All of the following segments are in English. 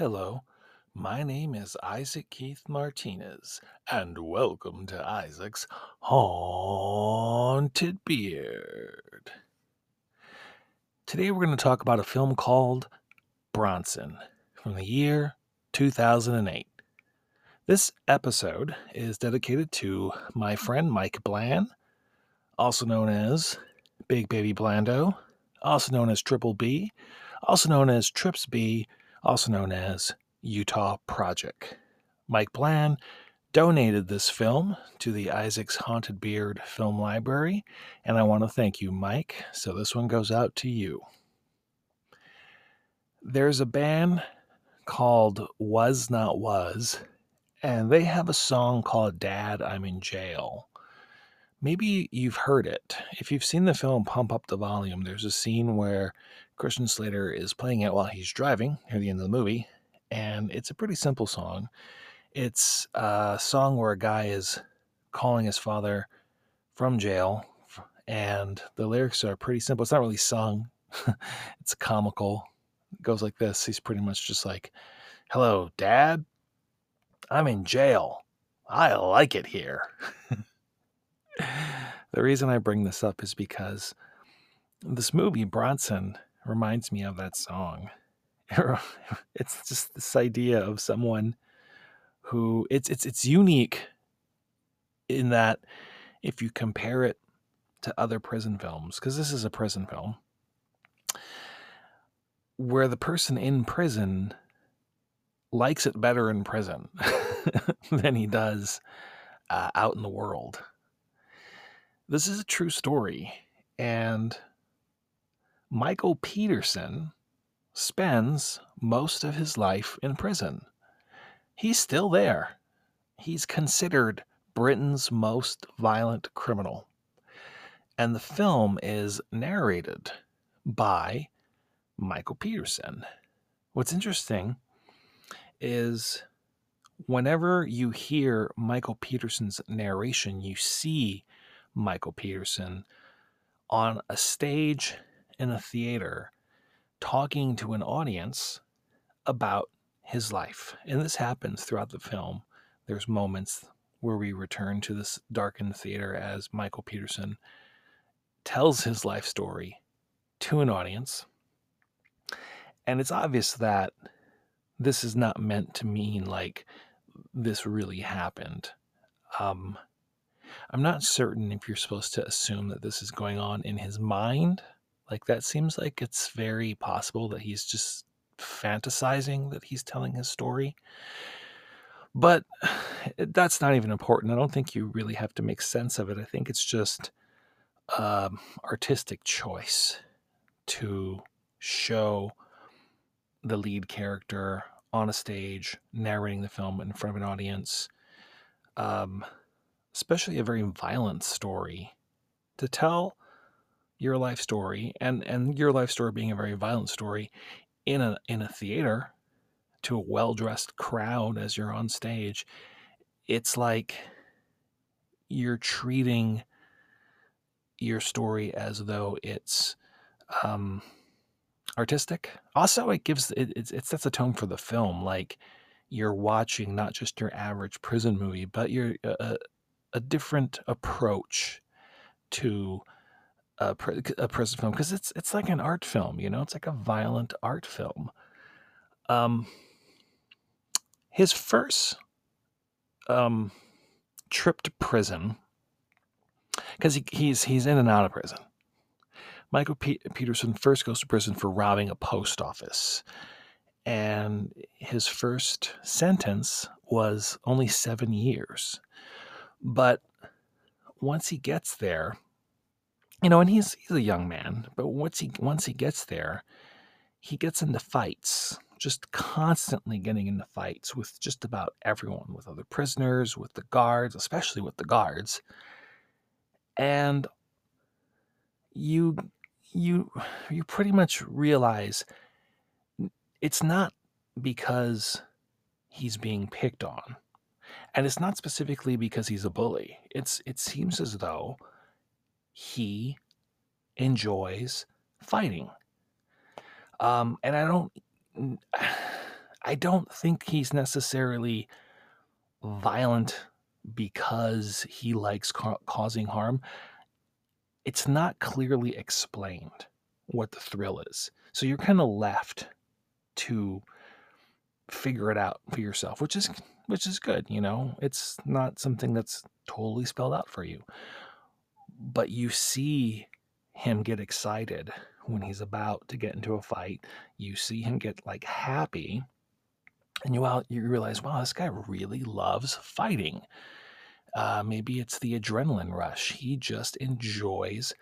Hello, my name is Isaac Keith Martinez, and welcome to Isaac's Haunted Beard. Today we're going to talk about a film called Bronson from the year 2008. This episode is dedicated to my friend Mike Bland, also known as Big Baby Blando, also known as Triple B, also known as Trips B, also known as Utah Project. Mike Bland donated this film to the Isaac's Haunted Beard Film Library, and I want to thank you, Mike. So this one goes out to you. There's a band called Was Not Was, and they have a song called Dad, I'm in Jail. Maybe you've heard it. If you've seen the film Pump Up the Volume, there's a scene where Christian Slater is playing it while he's driving near the end of the movie, and it's a pretty simple song. It's a song where a guy is calling his father from jail, and the lyrics are pretty simple. It's not really sung, it's comical. It goes like this He's pretty much just like, Hello, Dad. I'm in jail. I like it here. the reason I bring this up is because this movie, Bronson, reminds me of that song. It's just this idea of someone who it's it's it's unique in that if you compare it to other prison films, because this is a prison film, where the person in prison likes it better in prison than he does uh, out in the world. This is a true story. And Michael Peterson spends most of his life in prison. He's still there. He's considered Britain's most violent criminal. And the film is narrated by Michael Peterson. What's interesting is whenever you hear Michael Peterson's narration, you see Michael Peterson on a stage in a theater talking to an audience about his life. And this happens throughout the film. There's moments where we return to this darkened theater as Michael Peterson tells his life story to an audience. And it's obvious that this is not meant to mean like this really happened. Um, I'm not certain if you're supposed to assume that this is going on in his mind. Like, that seems like it's very possible that he's just fantasizing that he's telling his story. But that's not even important. I don't think you really have to make sense of it. I think it's just um, artistic choice to show the lead character on a stage narrating the film in front of an audience. Um, especially a very violent story, to tell your life story and and your life story being a very violent story in a in a theater to a well-dressed crowd as you're on stage it's like you're treating your story as though it's um, artistic. Also it gives it, it, it sets a tone for the film like you're watching not just your average prison movie but you're uh, a different approach to a, a prison film because it's it's like an art film, you know, it's like a violent art film. Um, his first um, trip to prison, because he, he's he's in and out of prison. Michael P- Peterson first goes to prison for robbing a post office, and his first sentence was only seven years. But once he gets there, you know, and he's he's a young man, but once he once he gets there, he gets into fights, just constantly getting into fights with just about everyone, with other prisoners, with the guards, especially with the guards. And you you you pretty much realize it's not because he's being picked on and it's not specifically because he's a bully. It's it seems as though he enjoys fighting. Um, and I don't I don't think he's necessarily violent because he likes ca- causing harm. It's not clearly explained what the thrill is. So you're kind of left to figure it out for yourself, which is which is good, you know. It's not something that's totally spelled out for you. But you see him get excited when he's about to get into a fight. You see him get like happy and you out you realize, wow, this guy really loves fighting. Uh, maybe it's the adrenaline rush. He just enjoys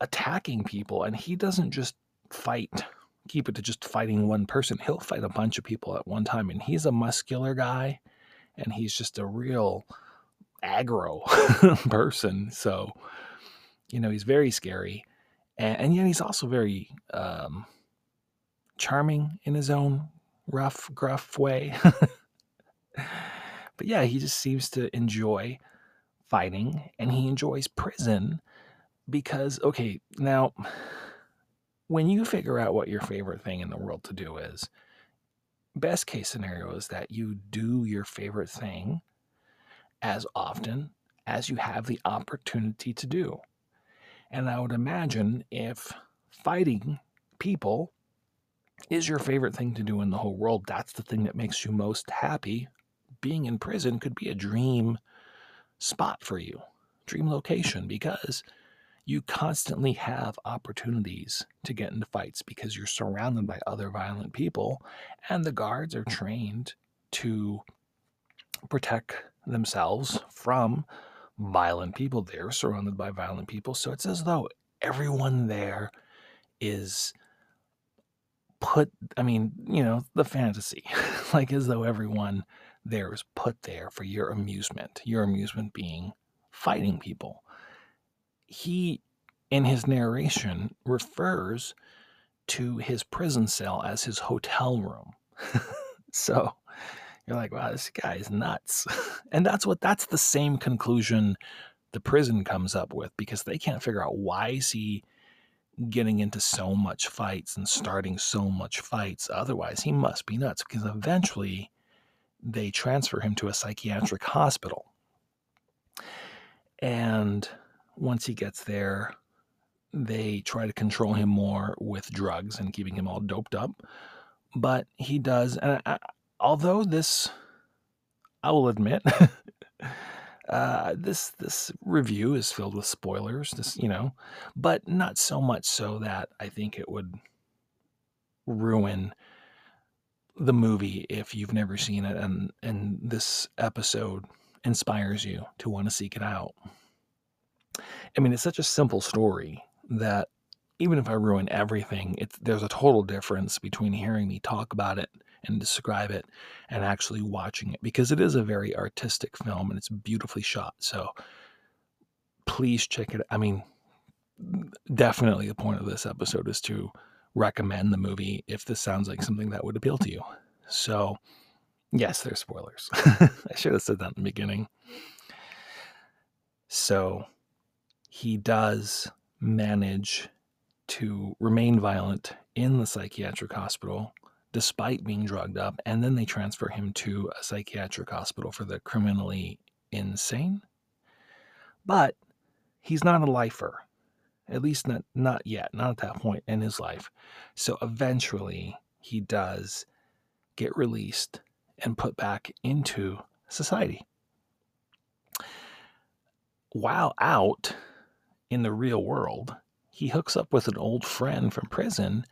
attacking people, and he doesn't just fight, keep it to just fighting one person. He'll fight a bunch of people at one time, and he's a muscular guy, and he's just a real aggro person. So, you know, he's very scary, and, and yet he's also very um, charming in his own rough, gruff way. but yeah, he just seems to enjoy fighting and he enjoys prison because, okay, now when you figure out what your favorite thing in the world to do is, best case scenario is that you do your favorite thing as often as you have the opportunity to do. And I would imagine if fighting people is your favorite thing to do in the whole world, that's the thing that makes you most happy, being in prison could be a dream spot for you, dream location, because you constantly have opportunities to get into fights because you're surrounded by other violent people, and the guards are trained to protect themselves from violent people. They're surrounded by violent people, so it's as though everyone there is put i mean you know the fantasy like as though everyone there is put there for your amusement your amusement being fighting people he in his narration refers to his prison cell as his hotel room so you're like wow this guy is nuts and that's what that's the same conclusion the prison comes up with because they can't figure out why is he getting into so much fights and starting so much fights. Otherwise, he must be nuts because eventually they transfer him to a psychiatric hospital. And once he gets there, they try to control him more with drugs and keeping him all doped up. But he does, and I, although this, I will admit, Uh, this this review is filled with spoilers. This you know, but not so much so that I think it would ruin the movie if you've never seen it and and this episode inspires you to want to seek it out. I mean, it's such a simple story that even if I ruin everything, it's there's a total difference between hearing me talk about it and describe it and actually watching it because it is a very artistic film and it's beautifully shot. So please check it. I mean, definitely the point of this episode is to recommend the movie if this sounds like something that would appeal to you. So, yes, there's spoilers. I should have said that in the beginning. So, he does manage to remain violent in the psychiatric hospital despite being drugged up, and then they transfer him to a psychiatric hospital for the criminally insane. But he's not a lifer, at least not, not yet, not at that point in his life. So eventually he does get released and put back into society. While out in the real world, he hooks up with an old friend from prison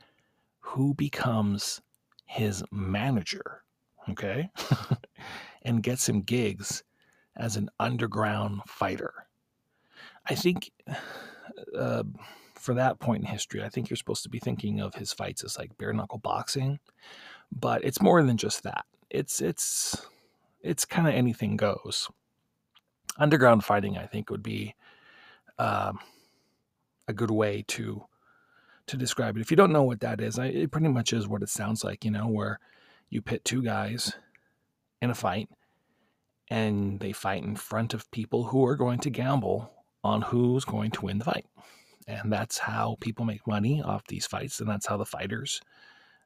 who becomes his manager, okay, and gets him gigs as an underground fighter. I think uh, for that point in history, I think you're supposed to be thinking of his fights as like bare knuckle boxing, but it's more than just that. It's it's it's kind of anything goes. Underground fighting, I think, would be um, a good way to to describe it. If you don't know what that is, I, it pretty much is what it sounds like, you know, where you pit two guys in a fight and they fight in front of people who are going to gamble on who's going to win the fight. And that's how people make money off these fights, and that's how the fighters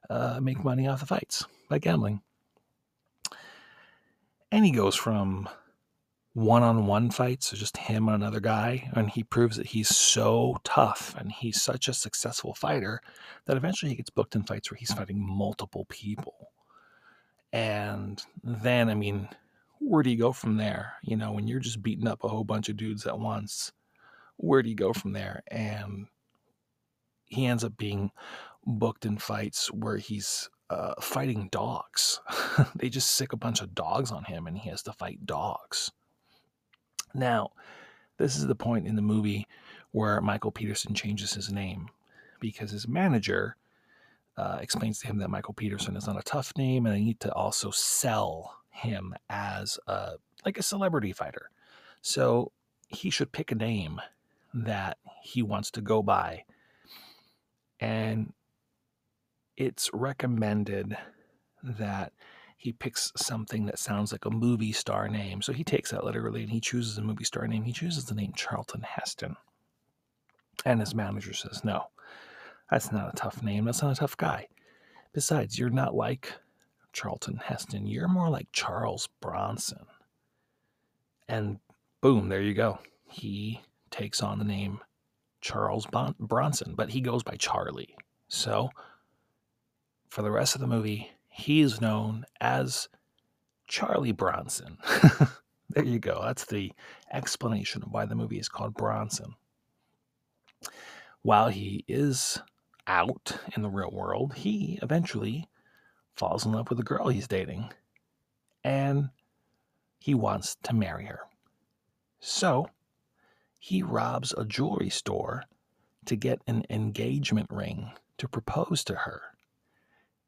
uh, make money off the fights by gambling. And he goes from one on one fights, so just him and another guy, and he proves that he's so tough and he's such a successful fighter that eventually he gets booked in fights where he's fighting multiple people. And then, I mean, where do you go from there? You know, when you're just beating up a whole bunch of dudes at once, where do you go from there? And he ends up being booked in fights where he's uh, fighting dogs. they just sick a bunch of dogs on him and he has to fight dogs. Now, this is the point in the movie where Michael Peterson changes his name because his manager uh, explains to him that Michael Peterson is not a tough name and they need to also sell him as a, like a celebrity fighter. So he should pick a name that he wants to go by. And it's recommended that he picks something that sounds like a movie star name. So he takes that literally and he chooses a movie star name. He chooses the name Charlton Heston. And his manager says, No, that's not a tough name. That's not a tough guy. Besides, you're not like Charlton Heston. You're more like Charles Bronson. And boom, there you go. He takes on the name Charles bon- Bronson, but he goes by Charlie. So for the rest of the movie, he is known as Charlie Bronson. there you go. That's the explanation of why the movie is called Bronson. While he is out in the real world, he eventually falls in love with the girl he's dating and he wants to marry her. So he robs a jewelry store to get an engagement ring to propose to her.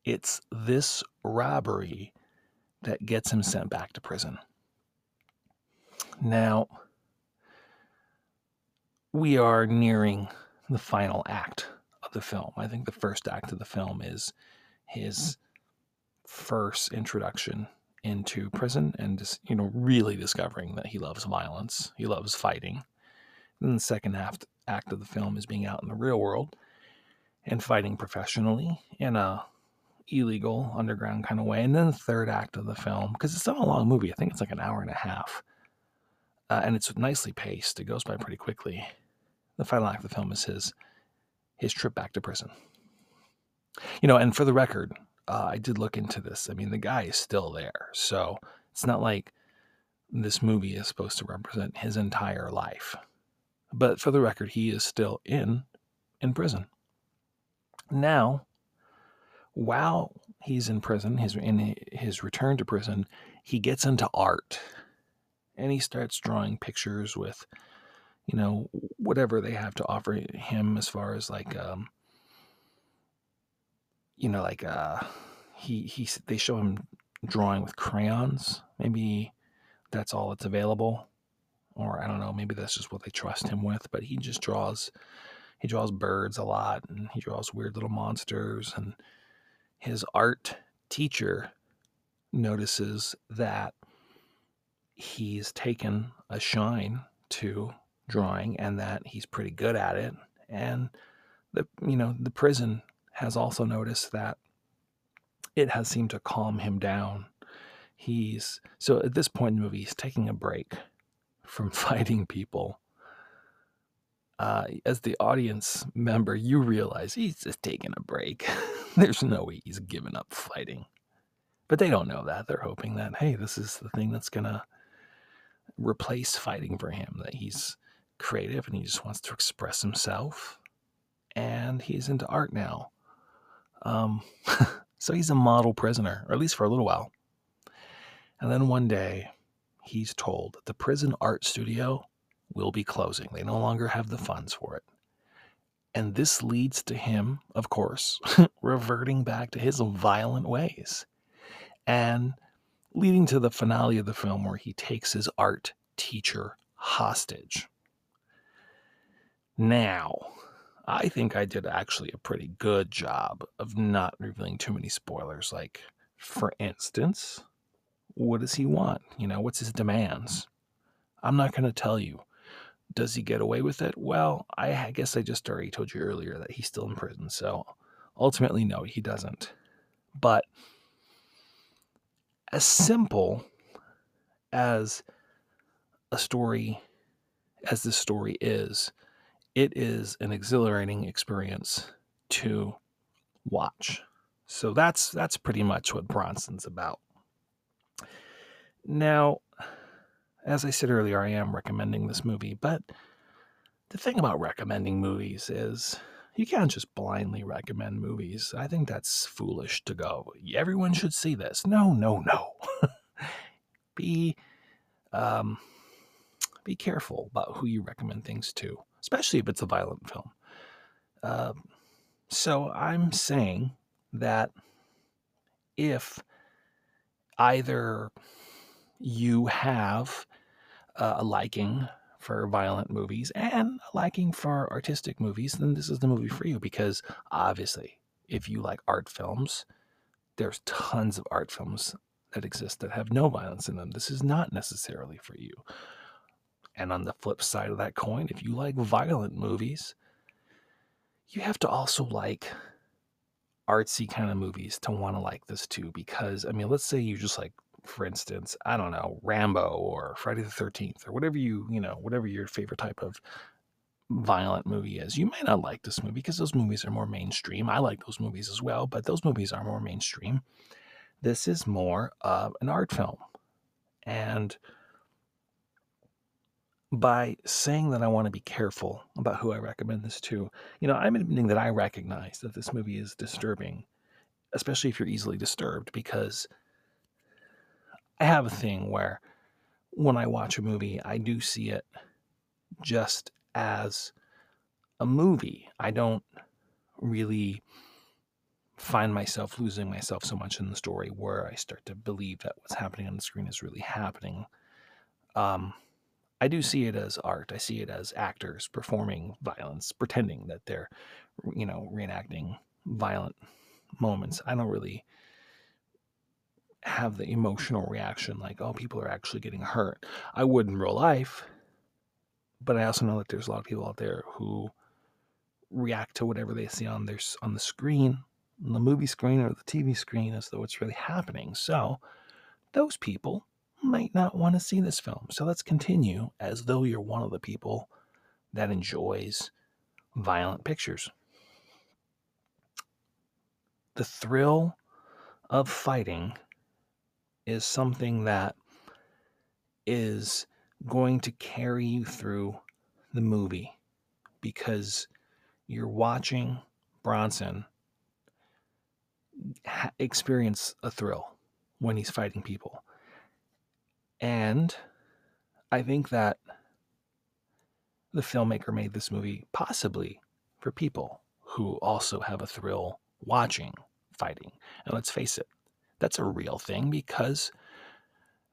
It's this robbery that gets him sent back to prison. Now, we are nearing the final act of the film. I think the first act of the film is his first introduction into prison and just, you know really discovering that he loves violence, he loves fighting. Then the second half act of the film is being out in the real world and fighting professionally in a illegal underground kind of way. And then the third act of the film, because it's not a long movie, I think it's like an hour and a half, uh, and it's nicely paced. It goes by pretty quickly. The final act of the film is his his trip back to prison. You know, and for the record, uh, I did look into this. I mean, the guy is still there, so it's not like this movie is supposed to represent his entire life. But for the record, he is still in in prison. Now, while he's in prison, his in his return to prison, he gets into art, and he starts drawing pictures with, you know, whatever they have to offer him as far as like, um, you know, like uh, he he they show him drawing with crayons. Maybe that's all that's available, or I don't know. Maybe that's just what they trust him with. But he just draws. He draws birds a lot, and he draws weird little monsters and his art teacher notices that he's taken a shine to drawing and that he's pretty good at it. And the you know the prison has also noticed that it has seemed to calm him down. He's so at this point in the movie he's taking a break from fighting people uh, as the audience member, you realize he's just taking a break. There's no way he's giving up fighting. But they don't know that. They're hoping that, hey, this is the thing that's going to replace fighting for him, that he's creative and he just wants to express himself. And he's into art now. Um, so he's a model prisoner, or at least for a little while. And then one day, he's told the prison art studio will be closing. They no longer have the funds for it. And this leads to him, of course, reverting back to his violent ways and leading to the finale of the film where he takes his art teacher hostage. Now, I think I did actually a pretty good job of not revealing too many spoilers. Like, for instance, what does he want? You know, what's his demands? I'm not going to tell you. Does he get away with it? Well, I guess I just already told you earlier that he's still in prison. So ultimately, no, he doesn't. But as simple as a story as this story is, it is an exhilarating experience to watch. So that's that's pretty much what Bronson's about. Now, as I said earlier, I am recommending this movie, but the thing about recommending movies is you can't just blindly recommend movies. I think that's foolish to go. Everyone should see this. No, no, no. be um, be careful about who you recommend things to, especially if it's a violent film. Uh, so I'm saying that if either you have uh, a liking for violent movies and a liking for artistic movies, then this is the movie for you because obviously, if you like art films, there's tons of art films that exist that have no violence in them. This is not necessarily for you. And on the flip side of that coin, if you like violent movies, you have to also like artsy kind of movies to want to like this too. Because, I mean, let's say you just like, for instance, I don't know, Rambo or Friday the 13th or whatever you, you know, whatever your favorite type of violent movie is. You might not like this movie because those movies are more mainstream. I like those movies as well, but those movies are more mainstream. This is more of an art film. And by saying that I want to be careful about who I recommend this to, you know, I'm admitting that I recognize that this movie is disturbing, especially if you're easily disturbed, because I have a thing where when I watch a movie, I do see it just as a movie. I don't really find myself losing myself so much in the story where I start to believe that what's happening on the screen is really happening. Um, I do see it as art. I see it as actors performing violence, pretending that they're, you know, reenacting violent moments. I don't really have the emotional reaction like, oh, people are actually getting hurt. I would in real life, but I also know that there's a lot of people out there who react to whatever they see on their on the screen, on the movie screen or the TV screen, as though it's really happening. So, those people might not want to see this film. So let's continue as though you're one of the people that enjoys violent pictures. The thrill of fighting is something that is going to carry you through the movie because you're watching Bronson experience a thrill when he's fighting people. And I think that the filmmaker made this movie possibly for people who also have a thrill watching fighting. And let's face it, that's a real thing because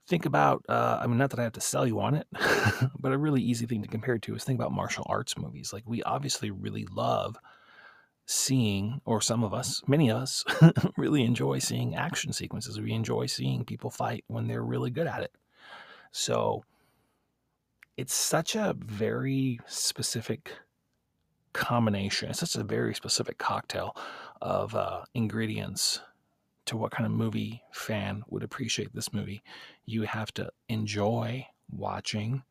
think about, uh, I mean, not that I have to sell you on it, but a really easy thing to compare to is think about martial arts movies. Like, we obviously really love seeing, or some of us, many of us, really enjoy seeing action sequences. We enjoy seeing people fight when they're really good at it. So it's such a very specific combination. It's such a very specific cocktail of uh, ingredients to what kind of movie fan would appreciate this movie. You have to enjoy watching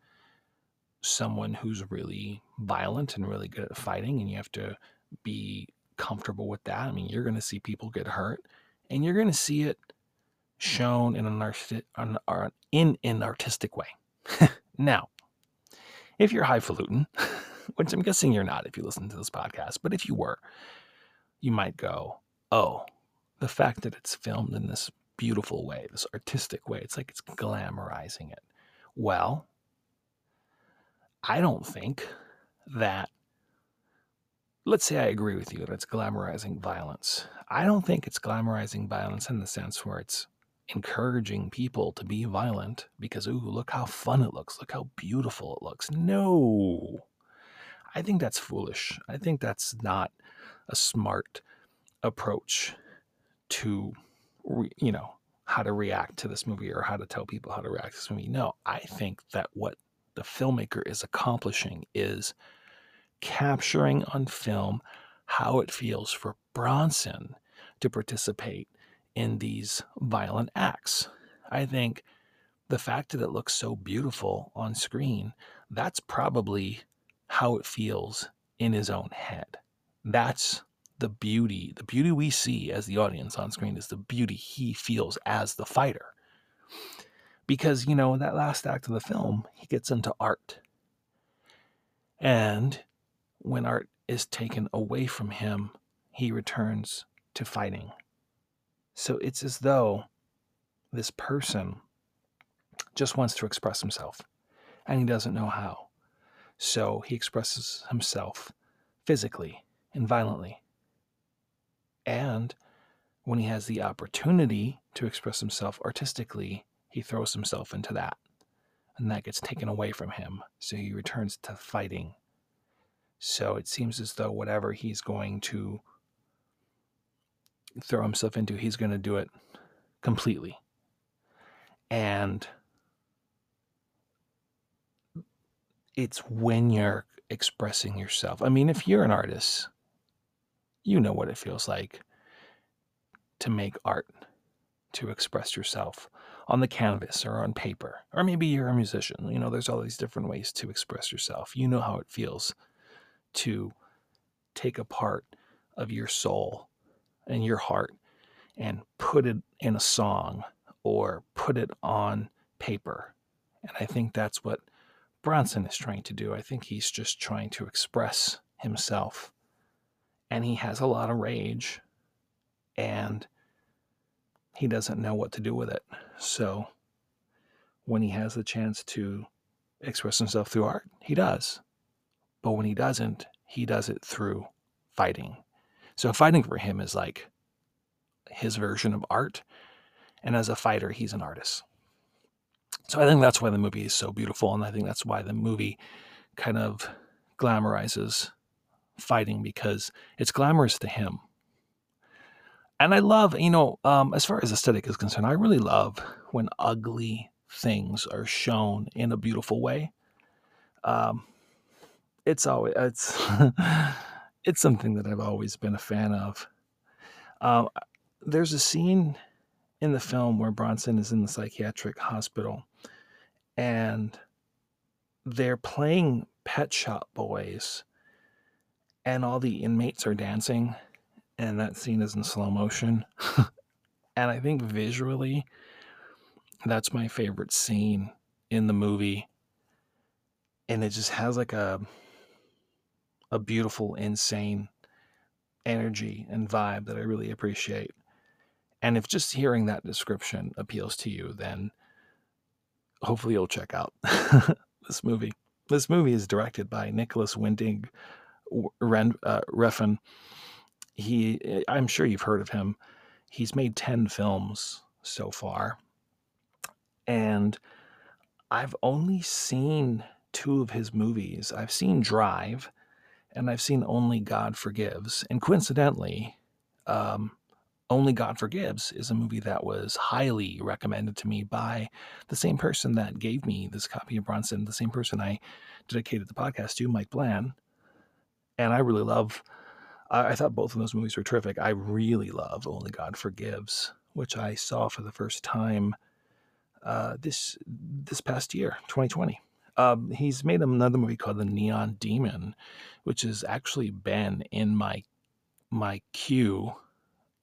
someone who's really violent and really good at fighting, and you have to be comfortable with that. I mean, you're going to see people get hurt, and you're going to see it shown in an, arti- in an artistic way. now, if you're highfalutin, which I'm guessing you're not if you listen to this podcast, but if you were, you might go, oh, the fact that it's filmed in this beautiful way, this artistic way, it's like it's glamorizing it. Well, I don't think that, let's say I agree with you that it's glamorizing violence. I don't think it's glamorizing violence in the sense where it's encouraging people to be violent because, ooh, look how fun it looks. Look how beautiful it looks. No. I think that's foolish. I think that's not a smart approach to, you know, how to react to this movie or how to tell people how to react to this movie. No, I think that what the filmmaker is accomplishing is capturing on film how it feels for Bronson to participate in these violent acts. I think the fact that it looks so beautiful on screen, that's probably how it feels in his own head. That's the beauty. The beauty we see as the audience on screen is the beauty he feels as the fighter. Because, you know, in that last act of the film, he gets into art. And when art is taken away from him, he returns to fighting. So it's as though this person just wants to express himself and he doesn't know how. So he expresses himself physically and violently. And when he has the opportunity to express himself artistically, he throws himself into that. And that gets taken away from him. So he returns to fighting. So it seems as though whatever he's going to throw himself into, he's going to do it completely. And it's when you're expressing yourself. I mean, if you're an artist, you know what it feels like to make art, to express yourself on the canvas or on paper. Or maybe you're a musician. You know, there's all these different ways to express yourself. You know how it feels to take a part of your soul and your heart and put it in a song or put it on paper. And I think that's what Bronson is trying to do. I think he's just trying to express himself. And he has a lot of rage and he doesn't know what to do with it. So when he has the chance to express himself through art, he does. But when he doesn't, he does it through fighting. So fighting for him is like his version of art. And as a fighter, he's an artist. So I think that's why the movie is so beautiful. And I think that's why the movie kind of glamorizes fighting because it's glamorous to him. And I love, you know, um, as far as aesthetic is concerned, I really love when ugly things are shown in a beautiful way. Um, it's always it's it's something that I've always been a fan of. Um, there's a scene in the film where Bronson is in the psychiatric hospital and they're playing Pet Shop Boys and all the inmates are dancing and that scene is in slow motion. and I think visually that's my favorite scene in the movie. And it just has like a a beautiful insane energy and vibe that I really appreciate. And if just hearing that description appeals to you, then hopefully you'll check out this movie. This movie is directed by Nicholas Winding uh, Refn. He, I'm sure you've heard of him. He's made 10 films so far. And I've only seen two of his movies. I've seen Drive and I've seen Only God Forgives. And coincidentally, um, only God Forgives is a movie that was highly recommended to me by the same person that gave me this copy of Bronson, the same person I dedicated the podcast to, Mike Bland. And I really love, I, I thought both of those movies were terrific. I really love Only God Forgives, which I saw for the first time uh, this this past year, 2020. Um, he's made another movie called The Neon Demon, which has actually been in my my queue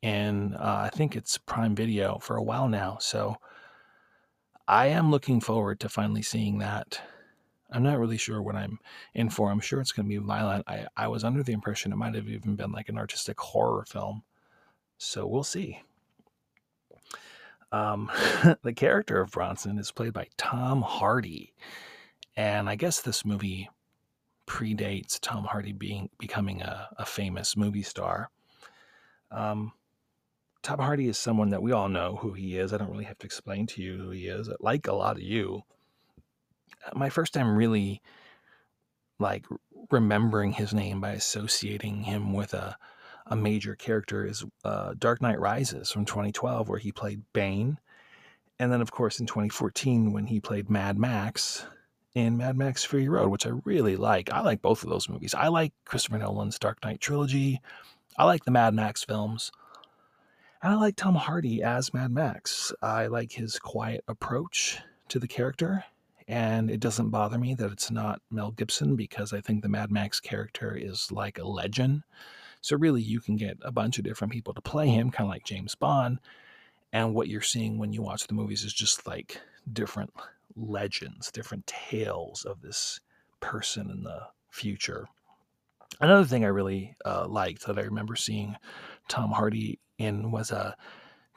and uh, I think it's Prime Video for a while now. So I am looking forward to finally seeing that. I'm not really sure what I'm in for. I'm sure it's going to be violent. I, I was under the impression it might have even been like an artistic horror film. So we'll see. Um, the character of Bronson is played by Tom Hardy. And I guess this movie predates Tom Hardy being becoming a, a famous movie star. Um, Tom Hardy is someone that we all know who he is. I don't really have to explain to you who he is. Like a lot of you, my first time really like remembering his name by associating him with a a major character is uh, Dark Knight Rises from 2012, where he played Bane, and then of course in 2014 when he played Mad Max in Mad Max Fury Road, which I really like. I like both of those movies. I like Christopher Nolan's Dark Knight trilogy. I like the Mad Max films. And I like Tom Hardy as Mad Max. I like his quiet approach to the character, and it doesn't bother me that it's not Mel Gibson because I think the Mad Max character is like a legend. So, really, you can get a bunch of different people to play him, kind of like James Bond. And what you're seeing when you watch the movies is just like different legends, different tales of this person in the future. Another thing I really uh, liked that I remember seeing Tom Hardy in was a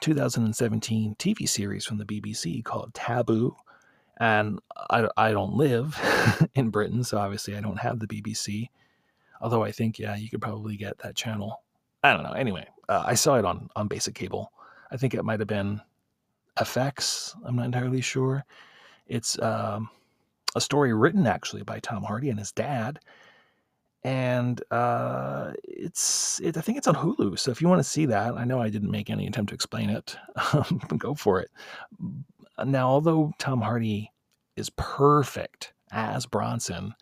2017 TV series from the BBC called Taboo. And I, I don't live in Britain, so obviously I don't have the BBC. Although I think, yeah, you could probably get that channel. I don't know. Anyway, uh, I saw it on, on basic cable. I think it might have been FX. I'm not entirely sure. It's um, a story written actually by Tom Hardy and his dad and uh, it's it, I think it's on Hulu. So if you want to see that, I know I didn't make any attempt to explain it. Go for it. Now, although Tom Hardy is perfect as Bronson,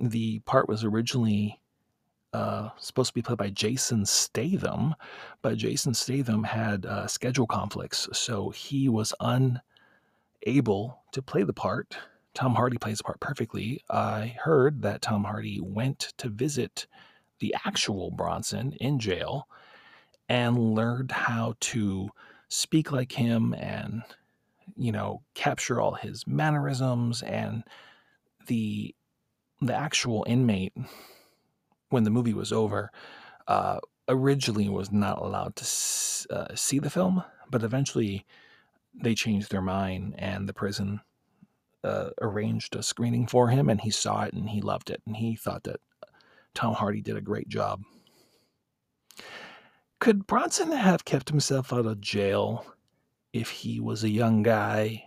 the part was originally uh, supposed to be played by Jason Statham, but Jason Statham had uh, schedule conflicts, so he was unable to play the part Tom Hardy plays the part perfectly. I heard that Tom Hardy went to visit the actual Bronson in jail and learned how to speak like him and you know capture all his mannerisms and the the actual inmate when the movie was over uh, originally was not allowed to uh, see the film but eventually they changed their mind and the prison uh, arranged a screening for him, and he saw it and he loved it, and he thought that Tom Hardy did a great job. Could Bronson have kept himself out of jail if he was a young guy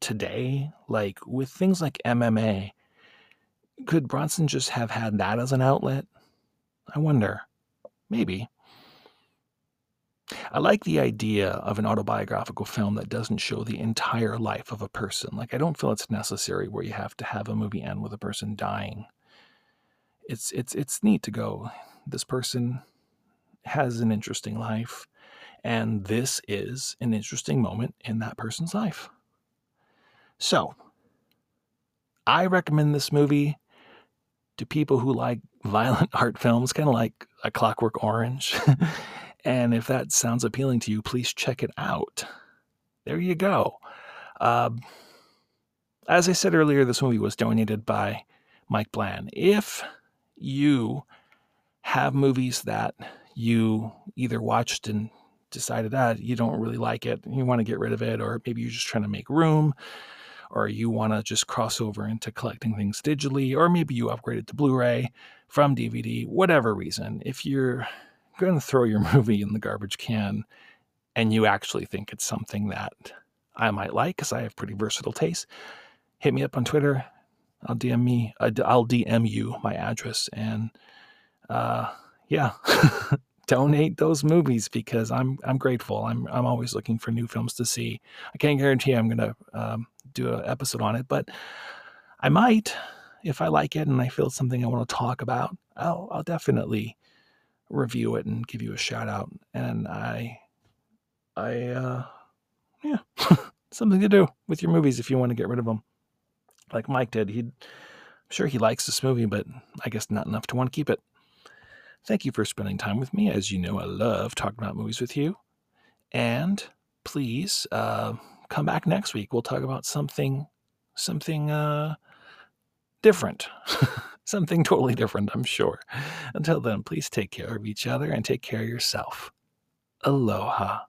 today? Like with things like MMA, could Bronson just have had that as an outlet? I wonder. Maybe. I like the idea of an autobiographical film that doesn't show the entire life of a person. Like I don't feel it's necessary where you have to have a movie end with a person dying. It's it's it's neat to go. This person has an interesting life and this is an interesting moment in that person's life. So, I recommend this movie to people who like violent art films, kind of like A Clockwork Orange. And if that sounds appealing to you, please check it out. There you go. Uh, as I said earlier, this movie was donated by Mike Bland. If you have movies that you either watched and decided that you don't really like it, you want to get rid of it, or maybe you're just trying to make room, or you want to just cross over into collecting things digitally, or maybe you upgraded to Blu ray from DVD, whatever reason, if you're going to throw your movie in the garbage can and you actually think it's something that I might like because I have pretty versatile taste, hit me up on Twitter. I'll DM me. I'll DM you my address and uh, yeah, donate those movies because I'm I'm grateful. I'm I'm always looking for new films to see. I can't guarantee I'm gonna um, do an episode on it, but I might if I like it and I feel something I want to talk about. I'll I'll definitely review it and give you a shout out. And I, I, uh, yeah, something to do with your movies if you want to get rid of them. Like Mike did. He, I'm sure he likes this movie, but I guess not enough to want to keep it. Thank you for spending time with me. As you know, I love talking about movies with you. And please uh, come back next week. We'll talk about something, something uh, different. something totally different, I'm sure. Until then, please take care of each other and take care of yourself. Aloha.